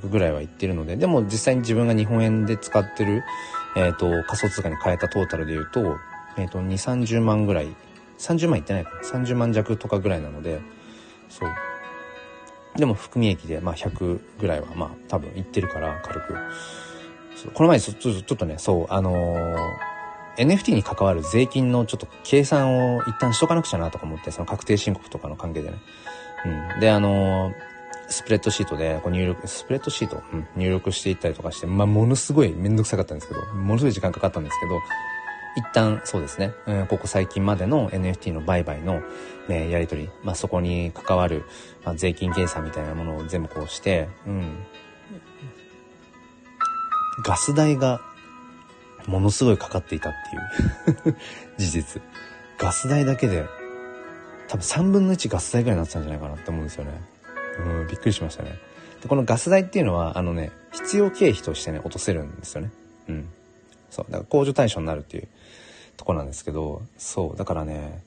A: 100ぐらいはいってるので、でも実際に自分が日本円で使ってる、えっ、ー、と、仮想通貨に変えたトータルで言うと、えっ、ー、と、2、30万ぐらい30万いってないかな。30万弱とかぐらいなので、そう。でも含み益で、まあ100ぐらいは、まあ多分いってるから、軽く。この前ちょっとね、そう、あのー、NFT に関わる税金のちょっと計算を一旦しとかなくちゃなとか思って、その確定申告とかの関係でね。うん。で、あのー、スプレッドシートでこう入力、スプレッドシート、うん、入力していったりとかして、まあ、ものすごいめんどくさかったんですけど、ものすごい時間かかったんですけど、一旦そうですね、うん、ここ最近までの NFT の売買の、ね、やり取り、まあ、そこに関わる、まあ、税金計算みたいなものを全部こうして、うん。ガス代がものすごいかかっていたっていう 事実。ガス代だけで多分3分の1ガス代ぐらいになってたんじゃないかなって思うんですよね。うん、びっくりしましたね。で、このガス代っていうのは、あのね、必要経費としてね、落とせるんですよね。うん。そう。だから控除対象になるっていうとこなんですけど、そう。だからね、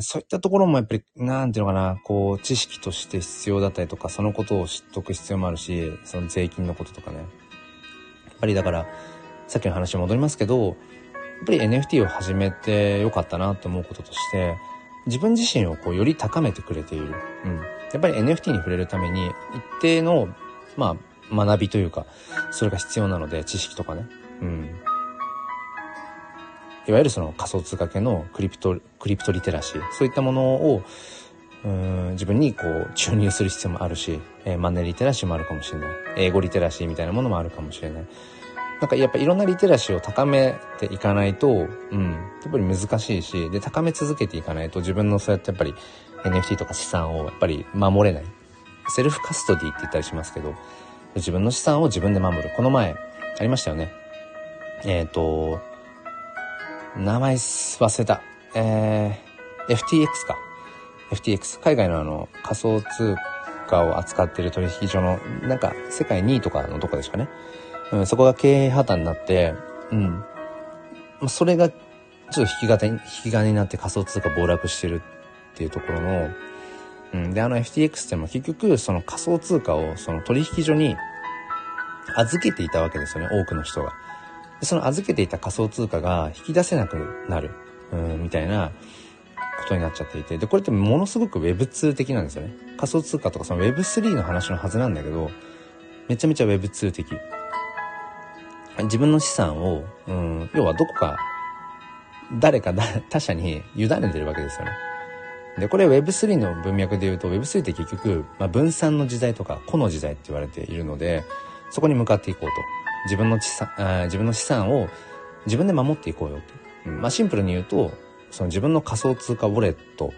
A: そういったところもやっぱり、なんていうのかな、こう、知識として必要だったりとか、そのことを知っとく必要もあるし、その税金のこととかね。ぱりだから、さっきの話に戻りますけど、やっぱり NFT を始めてよかったなって思うこととして、自分自身をこう、より高めてくれている。うん。やっぱり NFT に触れるために、一定の、まあ、学びというか、それが必要なので、知識とかね。うん。いわゆるその仮想通貨系のクリプト、クリプトリテラシー、そういったものを、うん自分にこう注入する必要もあるし、えー、マネーリテラシーもあるかもしれない。英語リテラシーみたいなものもあるかもしれない。なんかやっぱいろんなリテラシーを高めていかないと、うん、やっぱり難しいし、で、高め続けていかないと自分のそうやってやっぱり NFT とか資産をやっぱり守れない。セルフカストディって言ったりしますけど、自分の資産を自分で守る。この前、ありましたよね。えっ、ー、と、名前忘れた。えー、FTX か。FTX。海外のあの、仮想通貨を扱ってる取引所の、なんか、世界2位とかのとこですかね。うん、そこが経営破綻になって、うん。それが、ちょっと引き金、引き金になって仮想通貨暴落してるっていうところの、うん。で、あの FTX っても結局、その仮想通貨をその取引所に預けていたわけですよね、多くの人が。その預けていた仮想通貨が引き出せなくなる、うん、みたいなことになっちゃっていて、で、これってものすごく Web2 的なんですよね。仮想通貨とかその Web3 の話のはずなんだけど、めちゃめちゃ Web2 的。自分の資産を、うん、要はどこか、誰か他者に委ねてるわけですよね。で、これ Web3 の文脈で言うと Web3 って結局、まあ、分散の時代とか個の時代って言われているので、そこに向かっていこうと。自分の資産、自分の資産を自分で守っていこうよって。まあシンプルに言うと、その自分の仮想通貨ウォレット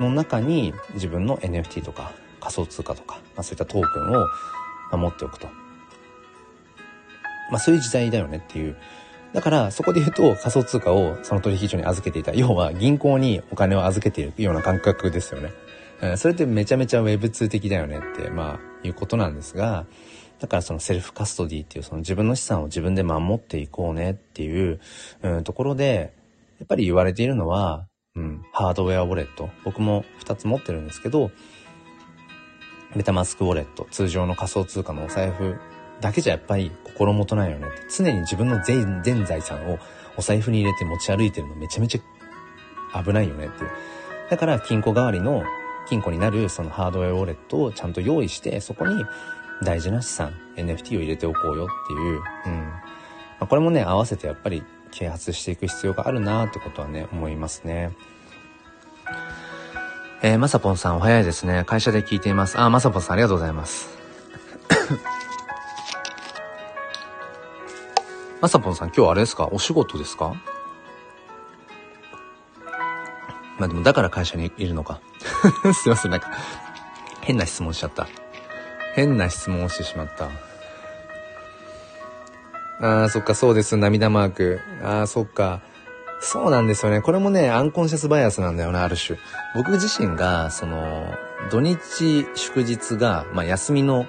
A: の中に自分の NFT とか仮想通貨とか、まあそういったトークンを持っておくと。まあそういう時代だよねっていう。だからそこで言うと仮想通貨をその取引所に預けていた。要は銀行にお金を預けているような感覚ですよね。それってめちゃめちゃ Web2 的だよねって、まあいうことなんですが、だからそのセルフカストディっていうその自分の資産を自分で守っていこうねっていう、うん、ところで、やっぱり言われているのは、うん、ハードウェアウォレット。僕も2つ持ってるんですけど、メタマスクウォレット、通常の仮想通貨のお財布だけじゃやっぱり心もとないよね。常に自分の全全財産をお財布に入れて持ち歩いてるのめちゃめちゃ危ないよねっていう。だから金庫代わりの金庫になるそのハードウェアウォレットをちゃんと用意して、そこに大事な資産、NFT を入れておこうよっていう、うん。まあ、これもね、合わせてやっぱり啓発していく必要があるなってことはね、思いますね。えー、まさぽんさんお早いですね。会社で聞いています。あ、まさぽんさんありがとうございます。まさぽんさん今日あれですか？お仕事ですか？まあでもだから会社にいるのか。すいません、なんか、変な質問しちゃった。変な質問をしてしまった。ああ、そっか、そうです。涙マーク。ああ、そっか。そうなんですよね。これもね、アンコンシャスバイアスなんだよな、ある種。僕自身が、その、土日祝日が、まあ休みの、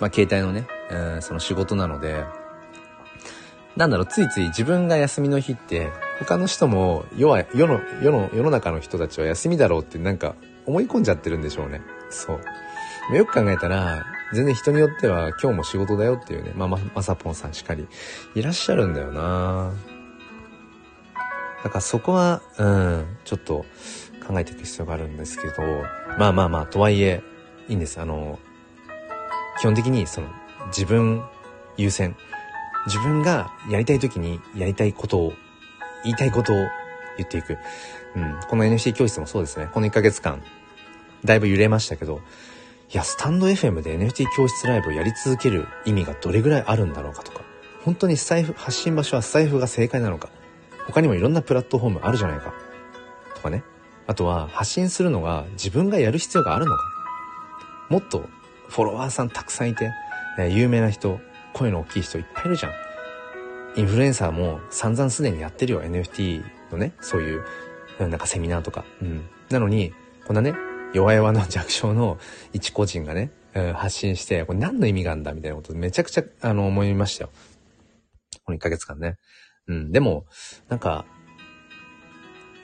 A: まあ携帯のね、えー、その仕事なので、なんだろう、ついつい自分が休みの日って、他の人も、世は、世の、世の、世の中の人たちは休みだろうってなんか思い込んじゃってるんでしょうね。そう。よく考えたら、全然人によっては今日も仕事だよっていうね、まあ、ま、まさぽんさんしかり、いらっしゃるんだよなだからそこは、うん、ちょっと考えていく必要があるんですけど、まあまあまあ、とはいえ、いいんです。あの、基本的にその、自分優先。自分がやりたい時にやりたいことを、言いたいことを言っていく。うん、この NFT 教室もそうですね。この1ヶ月間、だいぶ揺れましたけど、いや、スタンド FM で NFT 教室ライブをやり続ける意味がどれぐらいあるんだろうかとか、本当にスタイフ、発信場所はスタイフが正解なのか、他にもいろんなプラットフォームあるじゃないか、とかね。あとは、発信するのが自分がやる必要があるのか。もっとフォロワーさんたくさんいて、有名な人、声の大きい人いっぱいいるじゃん。インフルエンサーも散々すでにやってるよ、NFT のね、そういう、なんかセミナーとか。うん。なのに、こんなね、弱々の弱小の一個人がね、発信して、これ何の意味があるんだみたいなことめちゃくちゃ、あの、思いましたよ。この1ヶ月間ね。うん、でも、なんか、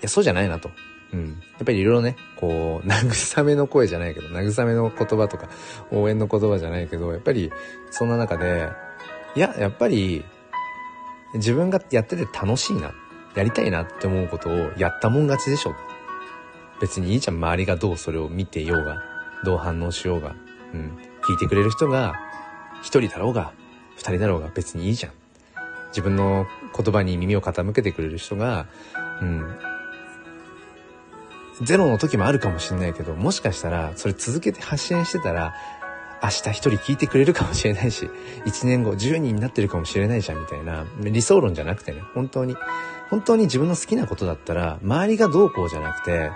A: いや、そうじゃないなと。うん。やっぱりいろいろね、こう、慰めの声じゃないけど、慰めの言葉とか、応援の言葉じゃないけど、やっぱり、そんな中で、いや、やっぱり、自分がやってて楽しいな、やりたいなって思うことをやったもん勝ちでしょ別にいいじゃん、周りがどうそれを見てようが、どう反応しようが、うん。聞いてくれる人が、一人だろうが、二人だろうが別にいいじゃん。自分の言葉に耳を傾けてくれる人が、うん。ゼロの時もあるかもしれないけど、もしかしたら、それ続けて発信してたら、明日一人聞いてくれるかもしれないし、一年後10人になってるかもしれないじゃんみたいな、理想論じゃなくてね、本当に、本当に自分の好きなことだったら、周りがどうこうじゃなくて、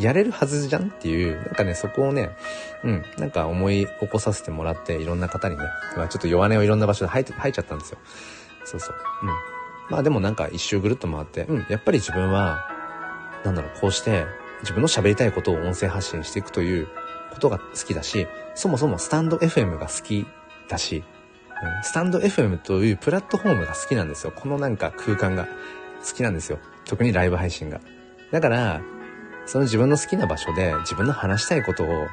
A: やれるはずじゃんっていう、なんかね、そこをね、うん、なんか思い起こさせてもらって、いろんな方にね、まあ、ちょっと弱音をいろんな場所で吐いて、吐いちゃったんですよ。そうそう。うん。まあでもなんか一周ぐるっと回って、うん、やっぱり自分は、なんだろう、こうして、自分の喋りたいことを音声発信していくということが好きだし、そもそもスタンド FM が好きだし、うん、スタンド FM というプラットフォームが好きなんですよ。このなんか空間が好きなんですよ。特にライブ配信が。だから、その自分の好きな場所で自分の話したいことを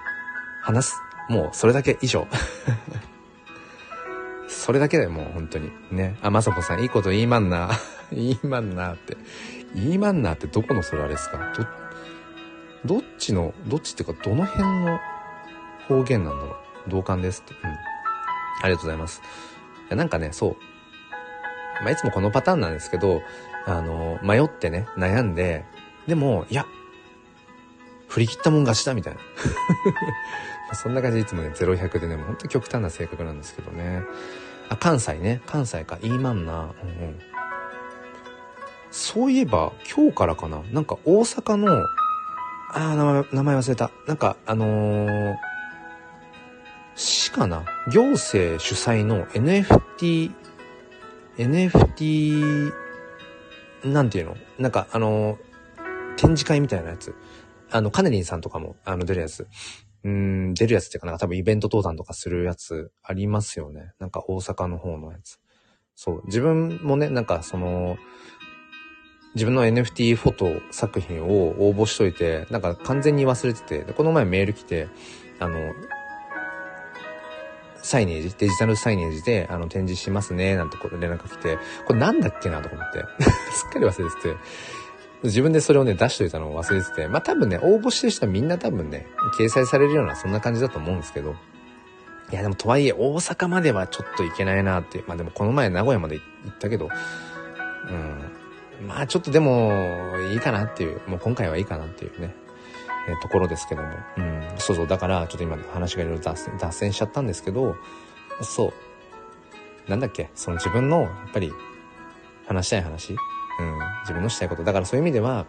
A: 話す。もうそれだけ以上。それだけだよ、もう本当に。ね。あ、まさこさん、いいこと言いまんな。言いまんなって。言いまんなってどこのそれあれですか？ど、どっちの、どっちっていうか、どの辺の方言なんだろう？同感ですって。うん。ありがとうございます。いや、なんかね、そう。まあ、いつもこのパターンなんですけど、あの、迷ってね、悩んで、でも、いや、振り切ったもん勝ちだみたいな。そんな感じでいつもね、0100でね、もうほんと極端な性格なんですけどね。あ、関西ね。関西か。いいまんな。うんうん。そういえば、今日からかな。なんか大阪の、あ名前、名前忘れた。なんか、あのー、市かな行政主催の NFT、NFT、なんていうの？なんか、あのー、展示会みたいなやつ。あの、カネリンさんとかも、あの、出るやつ。うん、出るやつっていうかなんか多分イベント登壇とかするやつありますよね。なんか大阪の方のやつ。そう。自分もね、なんかその、自分の NFT フォト作品を応募しといて、なんか完全に忘れてて、でこの前メール来て、あの、サイネージ、デジタルサイネージで、あの、展示しますね、なんてこと連絡来て、これなんだっけなと思って、すっかり忘れてて、自分でそれをね、出しといたのを忘れてて、まあ多分ね、応募してる人はみんな多分ね、掲載されるようなそんな感じだと思うんですけど、いやでもとはいえ大阪まではちょっと行けないなっていう、まあでもこの前名古屋まで行ったけど、うん、まあちょっとでもいいかなっていう、もう今回はいいかなっていうね、ね、ところですけども。うん。そうそう。だから、ちょっと今話がいろいろ脱線しちゃったんですけど、そう。なんだっけその自分の、やっぱり、話したい話うん。自分のしたいこと。だからそういう意味では、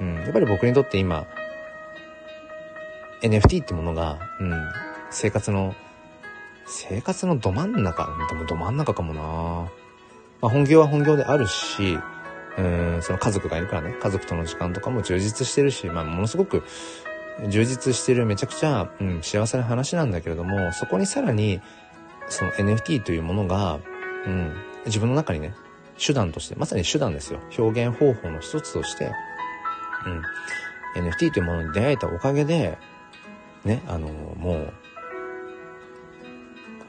A: うん。やっぱり僕にとって今、NFT ってものが、うん。生活の、生活のど真ん中、でもど真ん中かもなまあ本業は本業であるし、うん、その家族がいるからね、家族との時間とかも充実してるし、まあものすごく充実してるめちゃくちゃ、うん、幸せな話なんだけれども、そこにさらに、その NFT というものが、うん、自分の中にね、手段として、まさに手段ですよ。表現方法の一つとして、うん、NFT というものに出会えたおかげで、ね、あの、もう、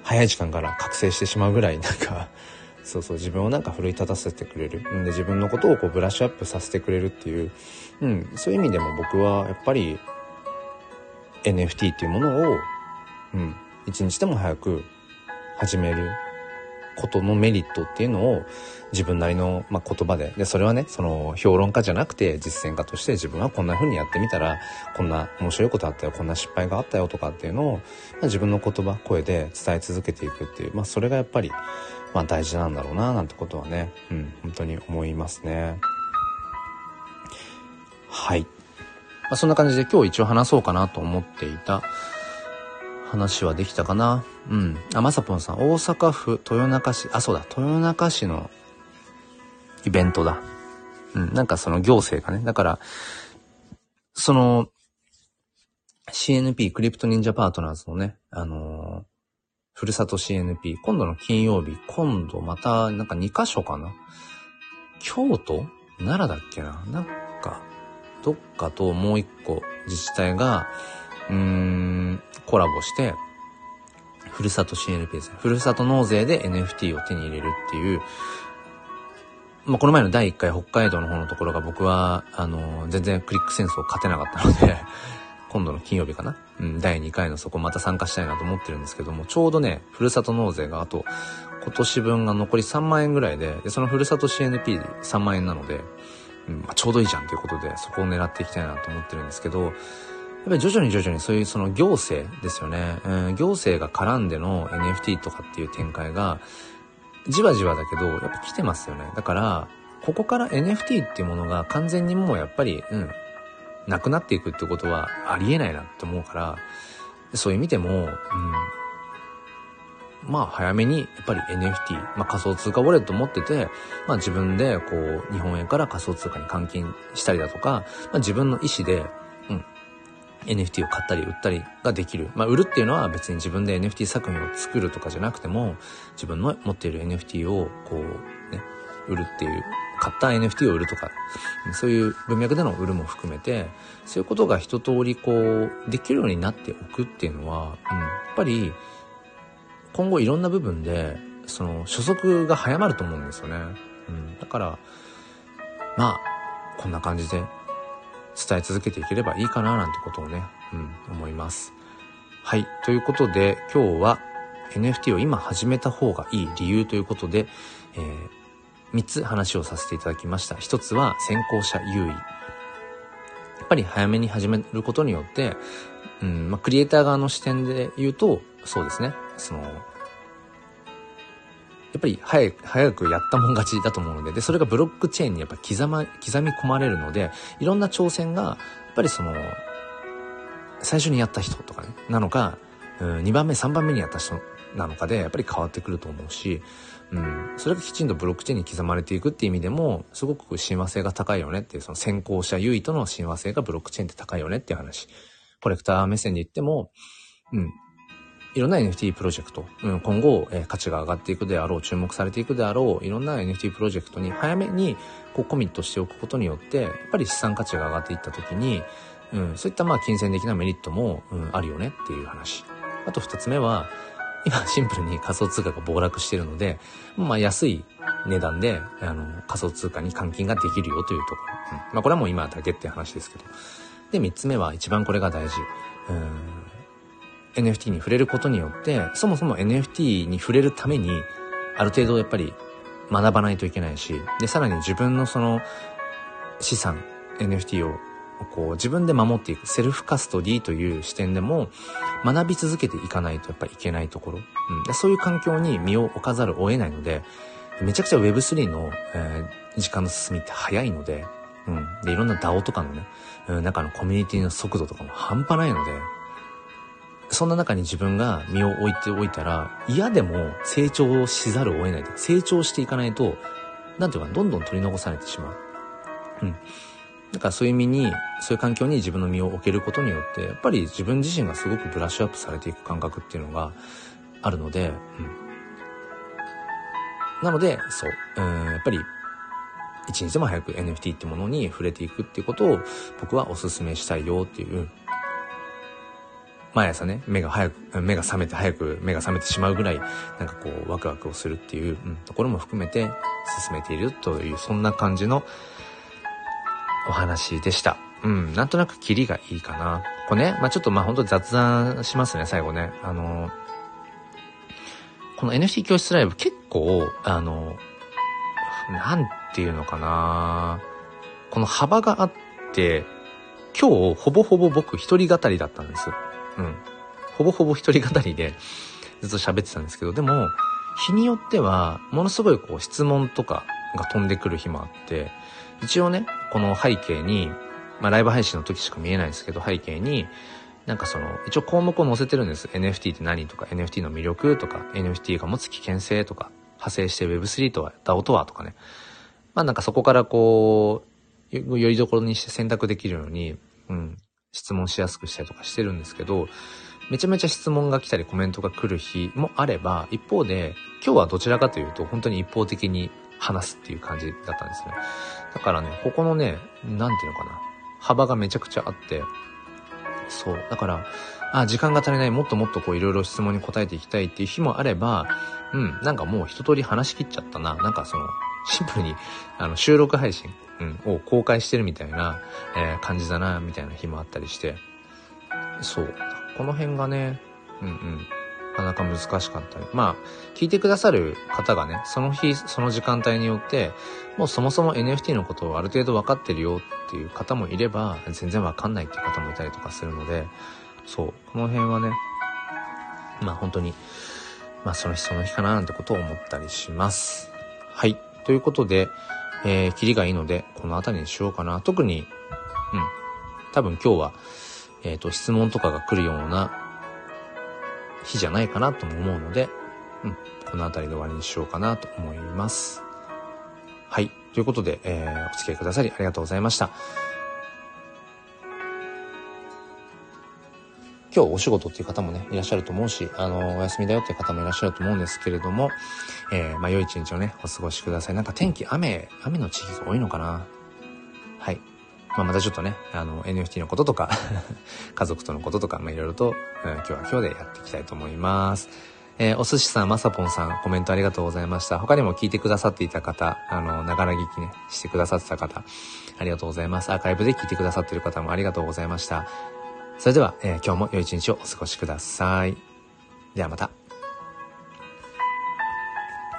A: 早い時間から覚醒してしまうぐらい、なんか、そうそう、自分をなんか奮い立たせてくれる。んで、自分のことをこうブラッシュアップさせてくれるっていう、うん、そういう意味でも僕はやっぱり NFT っていうものを、うん、一日でも早く始めることのメリットっていうのを自分なりの、ま、言葉ででそれはねその評論家じゃなくて実践家として自分はこんな風にやってみたらこんな面白いことあったよこんな失敗があったよとかっていうのを、まあ、自分の言葉声で伝え続けていくっていう、まあ、それがやっぱり、まあ、大事なんだろうななんてことはね、うん、本当に思いますね。はい。まあ、そんな感じで今日一応話そうかなと思っていた話はできたかな？うん。あ、まさぽんさん、大阪府豊中市、あ、そうだ、豊中市のイベントだ。うん、なんかその行政がね、だから、その、CNP、クリプト忍者パートナーズのね、あのー、ふるさと CNP、今度の金曜日、今度また、なんか2カ所かな？京都？奈良だっけな？なんか、どっかともう一個自治体が、うーん、コラボして、ふるさと CNP ですね。ふるさと納税で NFT を手に入れるっていう、まあ、この前の第1回北海道の方のところが僕は、あの、全然クリック戦争勝てなかったので 今度の金曜日かな？うん、第2回のそこまた参加したいなと思ってるんですけども、ちょうどね、ふるさと納税があと、今年分が残り3万円ぐらいで、で、そのふるさと CNP3 万円なので、うん、まあ、ちょうどいいじゃんということで、そこを狙っていきたいなと思ってるんですけど、やっぱり徐々に徐々にそういうその行政ですよね。うん、行政が絡んでの NFT とかっていう展開が、じわじわだけど、やっぱ来てますよね。だから、ここから NFT っていうものが完全にもうやっぱり、うん、なくなっていくってことはありえないなって思うから、そういう意味でも、うん、まあ早めにやっぱり NFT、まあ仮想通貨ウォレット持ってて、まあ自分でこう日本円から仮想通貨に換金したりだとか、まあ自分の意思で NFT を買ったり売ったりができる。まあ、売るっていうのは別に自分で NFT 作品を作るとかじゃなくても、自分の持っている NFT をこう、ね、売るっていう、買った NFT を売るとか、そういう文脈での売るも含めて、そういうことが一通りこう、できるようになっておくっていうのは、うん、やっぱり、今後いろんな部分で、その、所属が早まると思うんですよね。うん、だから、まあ、こんな感じで伝え続けていければいいかななんてことをね、うん、思います。はい。ということで、今日は NFT を今始めた方がいい理由ということで、えー、3つ話をさせていただきました。1つは先行者優位。やっぱり早めに始めることによって、うんまあ、クリエイター側の視点で言うと、そうですね。その、やっぱり早く、早くやったもん勝ちだと思うので、で、それがブロックチェーンにやっぱ刻ま、刻み込まれるので、いろんな挑戦が、やっぱりその、最初にやった人とかね、なのか、うん、2番目、3番目にやった人なのかで、やっぱり変わってくると思うし、うん、それがきちんとブロックチェーンに刻まれていくっていう意味でも、すごく親和性が高いよねっていう、その先行者優位との親和性がブロックチェーンって高いよねっていう話。コレクター目線で言っても、うん、いろんな NFT プロジェクト、うん、今後、えー、価値が上がっていくであろう、注目されていくであろう、いろんな NFT プロジェクトに早めにこうコミットしておくことによって、やっぱり資産価値が上がっていった時に、うん、そういったまあ金銭的なメリットも、うん、あるよねっていう話。あと二つ目は、今シンプルに仮想通貨が暴落しているので、まあ安い値段で、あの、仮想通貨に換金ができるよというところ。うん、まあこれはもう今だけって話ですけど。で、三つ目は一番これが大事。うん NFT に触れることによって、そもそも NFT に触れるために、ある程度やっぱり学ばないといけないし、で、さらに自分のその資産、NFT を
B: こう自分で守っていく、セルフカストディという視点でも学び続けていかないとやっぱりいけないところ。うん、でそういう環境に身を置かざるを得ないので、めちゃくちゃ Web3 の、えー、時間の進みって早いので、うん。で、いろんな DAO とかのね、中のコミュニティの速度とかも半端ないので、そんな中に自分が身を置いておいたら、嫌でも成長しざるを得ない。成長していかないと、なんていうか、どんどん取り残されてしまう。うん。だからそういう意味に、そういう環境に自分の身を置けることによって、やっぱり自分自身がすごくブラッシュアップされていく感覚っていうのがあるので、うん。なので、そう、うん、やっぱり、一日でも早く NFT ってものに触れていくっていうことを僕はお勧めしたいよっていう毎朝ね、目が早く、目が覚めて早く目が覚めてしまうぐらい、なんかこう、ワクワクをするっていう、うん、ところも含めて進めているという、そんな感じのお話でした。うん、なんとなくキリがいいかな。これね、まあちょっとまあほんと雑談しますね、最後ね。あの、この NFT 教室ライブ結構、あの、なんていうのかなこの幅があって、今日ほぼほぼ僕一人語りだったんです。うん。ほぼほぼ一人語りでずっと喋ってたんですけど、でも、日によっては、ものすごいこう質問とかが飛んでくる日もあって、一応ね、この背景に、まあライブ配信の時しか見えないんですけど、背景に、なんかその、一応項目を載せてるんです。NFT って何とか、NFT の魅力とか、NFT が持つ危険性とか、派生して Web3 とは、DAO とはとかね。まあなんかそこからこう、よりどころにして選択できるように、うん、質問しやすくしたりとかしてるんですけど、めちゃめちゃ質問が来たりコメントが来る日もあれば、一方で、今日はどちらかというと本当に一方的に話すっていう感じだったんですね。だからね、ここのね、なんていうのかな、幅がめちゃくちゃあって、そう。だから、あ、時間が足りない、もっともっとこういろいろ質問に答えていきたいっていう日もあれば、うん、なんかもう一通り話し切っちゃったな。なんかその、シンプルに、あの、収録配信、うん、を公開してるみたいな、えー、感じだな、みたいな日もあったりして、そう。この辺がね、うんうん、なかなか難しかったり。まあ、聞いてくださる方がね、その日、その時間帯によって、もうそもそも NFT のことをある程度分かってるよっていう方もいれば、全然分かんないっていう方もいたりとかするので、そう、この辺はね、まあ本当に、まあその日その日かななんてことを思ったりします。はい。ということで、えー、キリがいいので、この辺りにしようかな。特に、うん。多分今日は、えっ、ー、と、質問とかが来るような日じゃないかなとも思うので、うん。この辺りで終わりにしようかなと思います。はい。ということで、えー、お付き合いくださりありがとうございました。今日お仕事っていう方もね、いらっしゃると思うし、あの、お休みだよっていう方もいらっしゃると思うんですけれども、えー、まあ、良い一日をね、お過ごしください。なんか天気、雨、雨の地域が多いのかな？はい。まあ、またちょっとね、あの、NFT のこととか 家族とのこととか、まあ、いろいろと、うん、今日は今日でやっていきたいと思います。えー、お寿司さん、まさぽんさん、コメントありがとうございました。他にも聞いてくださっていた方、あの、ながら聞きね、してくださってた方、ありがとうございます。アーカイブで聞いてくださっている方もありがとうございました。それでは、えー、今日も良い一日をお過ごしください。ではまた。